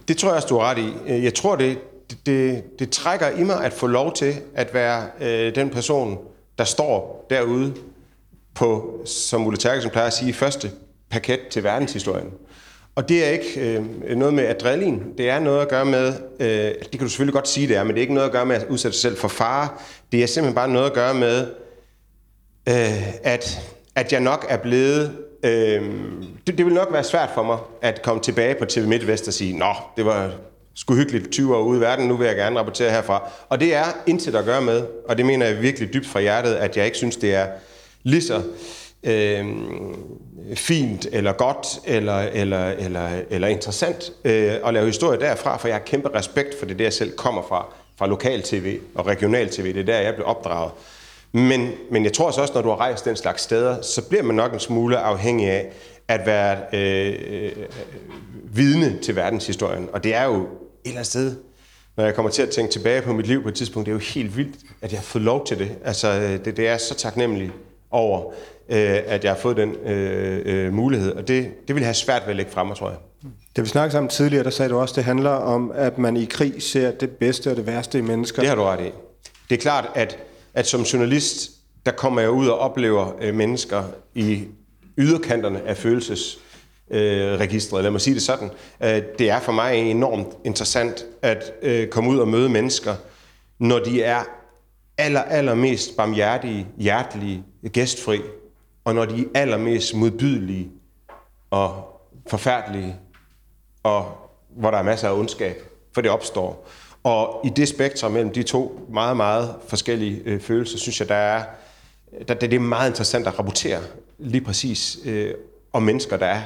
Det tror jeg også, du har ret i. Øh, jeg tror, det, det, det trækker i mig at få lov til at være øh, den person, der står derude på, som Ulle Terkelsen plejer at sige, første paket til verdenshistorien. Og det er ikke øh, noget med adrenalin. Det er noget at gøre med, øh, det kan du selvfølgelig godt sige, det er, men det er ikke noget at gøre med at udsætte sig selv for fare. Det er simpelthen bare noget at gøre med, øh, at, at jeg nok er blevet... Øhm, det, det vil nok være svært for mig at komme tilbage på TV MidtVest og sige, nå, det var sgu hyggeligt 20 år ude i verden, nu vil jeg gerne rapportere herfra. Og det er intet at gøre med, og det mener jeg virkelig dybt fra hjertet, at jeg ikke synes, det er lige så øh, fint eller godt eller, eller, eller, eller interessant øh, at lave historie derfra, for jeg har kæmpe respekt for det, der jeg selv kommer fra, fra lokal-tv og regional-tv. Det er der, jeg blev opdraget. Men, men jeg tror også, når du har rejst den slags steder, så bliver man nok en smule afhængig af, at være øh, øh, vidne til verdenshistorien. Og det er jo et eller andet sted, når jeg kommer til at tænke tilbage på mit liv på et tidspunkt, det er jo helt vildt, at jeg har fået lov til det. Altså, det, det er så taknemmelig over, øh, at jeg har fået den øh, øh, mulighed. Og det, det vil have svært ved at lægge frem, tror jeg. Da vi snakkede sammen tidligere, der sagde du også, at det handler om, at man i krig ser det bedste og det værste i mennesker. Det har du ret i. Det er klart, at, at som journalist, der kommer jeg ud og oplever øh, mennesker i yderkanterne af følelsesregistret, øh, lad mig sige det sådan. Øh, det er for mig enormt interessant at øh, komme ud og møde mennesker, når de er aller, allermest barmhjertige, hjertelige, gæstfri, og når de er allermest modbydelige og forfærdelige, og hvor der er masser af ondskab, for det opstår. Og i det spektrum mellem de to meget, meget forskellige øh, følelser, synes jeg, der er, der, det er meget interessant at rapportere lige præcis øh, om mennesker, der er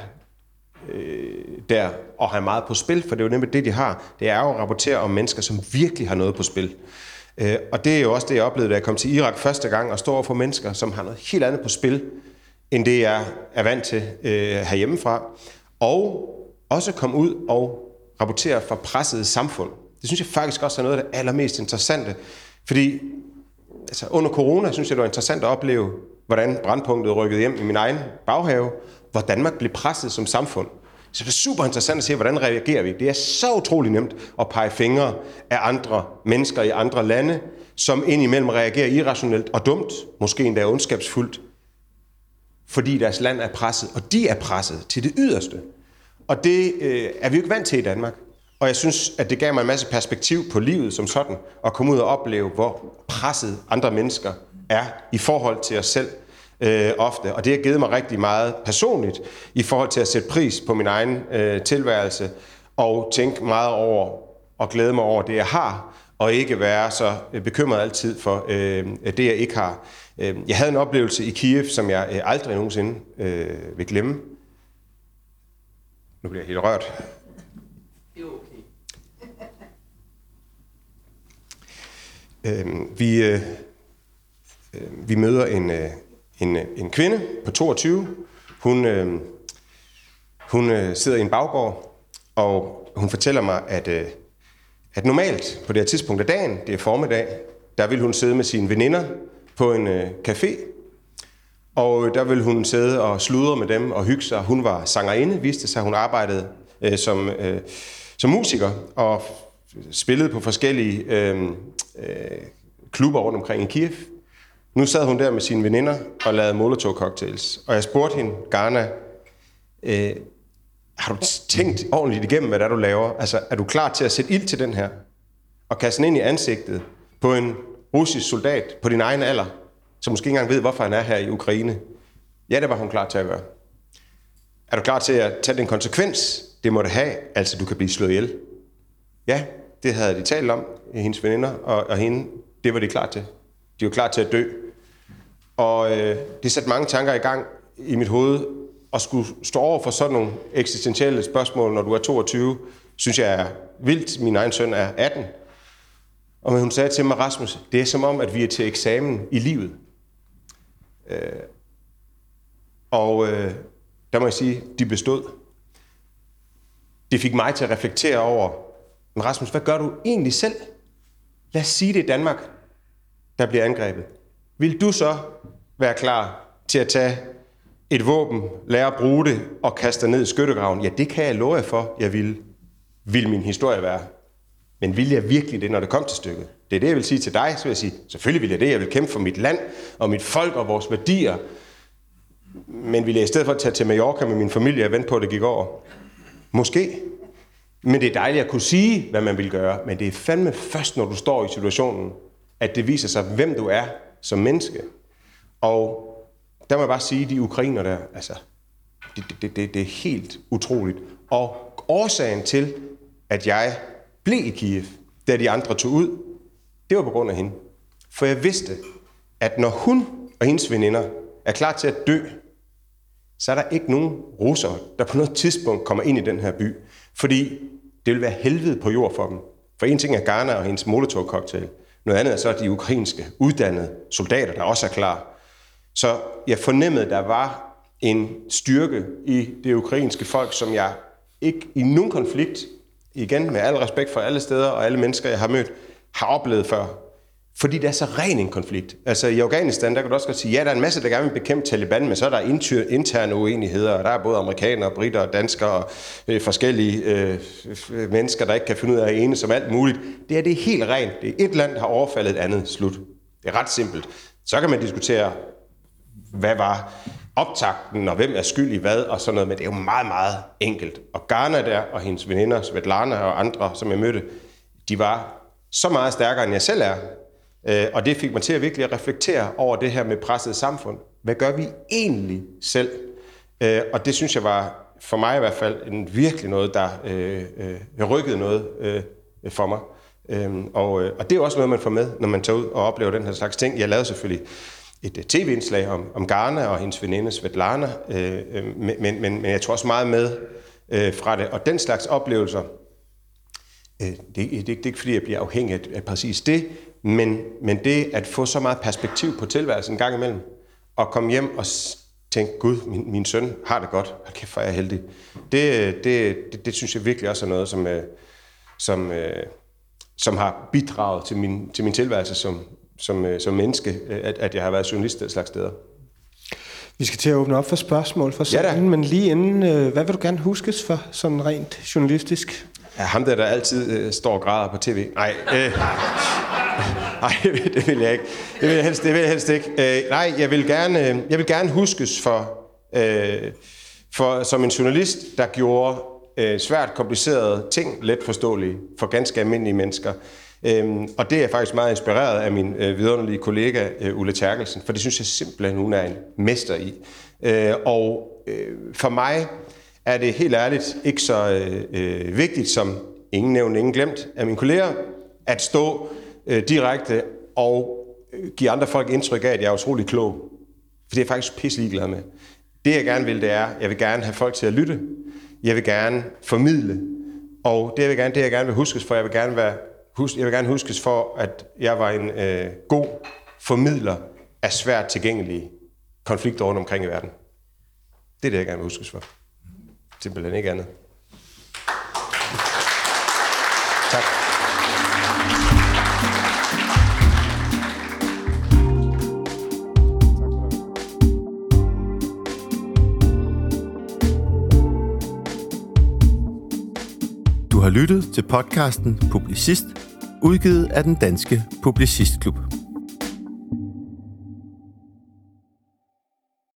øh, der og har meget på spil, for det er jo nemlig det, de har. Det er jo at rapportere om mennesker, som virkelig har noget på spil. Øh, og det er jo også det, jeg oplevede, da jeg kom til Irak første gang og står over for mennesker, som har noget helt andet på spil, end det, jeg er vant til øh, herhjemmefra. Og også komme ud og rapportere fra pressede samfund. Det synes jeg faktisk også er noget af det allermest interessante. Fordi altså, under corona synes jeg, det var interessant at opleve, hvordan brandpunktet rykkede hjem i min egen baghave, hvor Danmark blev presset som samfund. Så det er super interessant at se, hvordan reagerer vi. Det er så utrolig nemt at pege fingre af andre mennesker i andre lande, som indimellem reagerer irrationelt og dumt, måske endda ondskabsfuldt, fordi deres land er presset, og de er presset til det yderste. Og det øh, er vi jo ikke vant til i Danmark. Og jeg synes, at det gav mig en masse perspektiv på livet som sådan, at komme ud og opleve, hvor presset andre mennesker er i forhold til os selv øh, ofte. Og det har givet mig rigtig meget personligt i forhold til at sætte pris på min egen øh, tilværelse og tænke meget over og glæde mig over det, jeg har, og ikke være så øh, bekymret altid for øh, det, jeg ikke har. Øh, jeg havde en oplevelse i Kiev, som jeg øh, aldrig nogensinde øh, vil glemme. Nu bliver jeg helt rørt. Det er okay. Øhm, øh, vi, øh, vi møder en, øh, en, øh, en kvinde på 22. Hun, øh, hun øh, sidder i en baggård, og hun fortæller mig, at, øh, at normalt på det her tidspunkt af dagen, det er formiddag, der vil hun sidde med sine veninder på en øh, café, og øh, der vil hun sidde og sludre med dem og hygge sig. Hun var sangerinde, viste sig, hun arbejdede øh, som, øh, som musiker og spillede på forskellige øh, øh, klubber rundt omkring i Kiev. Nu sad hun der med sine veninder og lavede Molotov-cocktails. Og jeg spurgte hende, Garna, øh, har du tænkt ordentligt igennem, hvad det er, du laver? Altså, er du klar til at sætte ild til den her? Og kaste den ind i ansigtet på en russisk soldat på din egen alder, som måske ikke engang ved, hvorfor han er her i Ukraine? Ja, det var hun klar til at gøre. Er du klar til at tage den konsekvens, det måtte have, altså du kan blive slået ihjel? Ja, det havde de talt om, hendes veninder og, og hende. Det var de klar til. De var klar til at dø. Og øh, det satte mange tanker i gang i mit hoved. At skulle stå over for sådan nogle eksistentielle spørgsmål, når du er 22, synes jeg er vildt. Min egen søn er 18. Og hun sagde til mig, Rasmus, det er som om, at vi er til eksamen i livet. Øh, og øh, der må jeg sige, de bestod. Det fik mig til at reflektere over, men Rasmus, hvad gør du egentlig selv? Lad os sige det i Danmark der bliver angrebet. Vil du så være klar til at tage et våben, lære at bruge det og kaste ned i skyttegraven? Ja, det kan jeg love jer for, jeg vil. Vil min historie være. Men vil jeg virkelig det, når det kom til stykket? Det er det, jeg vil sige til dig. Så vil jeg sige, selvfølgelig vil jeg det. Jeg vil kæmpe for mit land og mit folk og vores værdier. Men vil jeg i stedet for at tage til Mallorca med min familie og vente på, at det gik over? Måske. Men det er dejligt at kunne sige, hvad man vil gøre. Men det er fandme først, når du står i situationen, at det viser sig, hvem du er som menneske. Og der må jeg bare sige, de ukrainer der, altså, det, det, det, det er helt utroligt. Og årsagen til, at jeg blev i Kiev, da de andre tog ud, det var på grund af hende. For jeg vidste, at når hun og hendes veninder er klar til at dø, så er der ikke nogen russere, der på noget tidspunkt kommer ind i den her by. Fordi det vil være helvede på jord for dem. For en ting er Ghana og hendes Molotov-cocktail. Noget andet er så de ukrainske uddannede soldater, der også er klar. Så jeg fornemmede, at der var en styrke i det ukrainske folk, som jeg ikke i nogen konflikt, igen med al respekt for alle steder og alle mennesker, jeg har mødt, har oplevet før. Fordi det er så ren en konflikt. Altså i Afghanistan, der kan du også godt sige, ja, der er en masse, der gerne vil bekæmpe Taliban, men så er der interne uenigheder, og der er både amerikanere, britter, danskere og øh, forskellige øh, mennesker, der ikke kan finde ud af at ene som alt muligt. Det er det er helt rent. Det er et land, der har overfaldet et andet. Slut. Det er ret simpelt. Så kan man diskutere, hvad var optakten, og hvem er skyld i hvad, og sådan noget, men det er jo meget, meget enkelt. Og Garna der, og hendes veninder, Svetlana og andre, som jeg mødte, de var så meget stærkere, end jeg selv er. Øh, og det fik mig til at virkelig at reflektere over det her med presset samfund. Hvad gør vi egentlig selv? Øh, og det synes jeg var, for mig i hvert fald, en virkelig noget, der øh, øh, rykkede noget øh, for mig. Øhm, og, øh, og det er også noget, man får med, når man tager ud og oplever den her slags ting. Jeg lavede selvfølgelig et øh, tv-indslag om, om Garna og hendes veninde Svetlana, øh, øh men, men, men jeg tror også meget med øh, fra det. Og den slags oplevelser, øh, det, det, det, det er ikke fordi, jeg bliver afhængig af, af præcis det, men, men det at få så meget perspektiv på tilværelsen en gang imellem, og komme hjem og tænke, gud, min, min søn har det godt, hold kæft, hvor er jeg heldig. Det, det, det, det synes jeg virkelig også er noget, som, øh, som, øh, som har bidraget til min, til min tilværelse som, som, øh, som menneske, at, at jeg har været journalist et slags steder. Vi skal til at åbne op for spørgsmål fra salen, ja, men lige inden, hvad vil du gerne huskes for, sådan rent journalistisk? Ja, ham der, der altid øh, står og græder på tv. Nej, øh, nej, det vil jeg ikke. Det vil jeg helst, det vil jeg helst ikke. Øh, nej, jeg vil gerne, øh, jeg vil gerne huskes for, øh, for, som en journalist, der gjorde øh, svært komplicerede ting let forståelige for ganske almindelige mennesker. Øhm, og det er jeg faktisk meget inspireret af min øh, vidunderlige kollega øh, Ulla Terkelsen, for det synes jeg simpelthen, hun er en mester i. Øh, og øh, for mig er det helt ærligt ikke så øh, øh, vigtigt som ingen nævnt, ingen glemt af mine kolleger, at stå øh, direkte og øh, give andre folk indtryk af, at jeg er utrolig klog. For det er jeg faktisk pisse ligeglad med. Det jeg gerne vil, det er, jeg vil gerne have folk til at lytte. Jeg vil gerne formidle. Og det jeg, vil gerne, det jeg gerne vil huskes for, jeg vil gerne, være, hus, jeg vil gerne huskes for, at jeg var en øh, god formidler af svært tilgængelige konflikter rundt omkring i verden. Det er det, jeg gerne vil huskes for. Simpelthen ikke andet. Tak. Du har lyttet til podcasten Publicist, udgivet af den danske Publicistklub.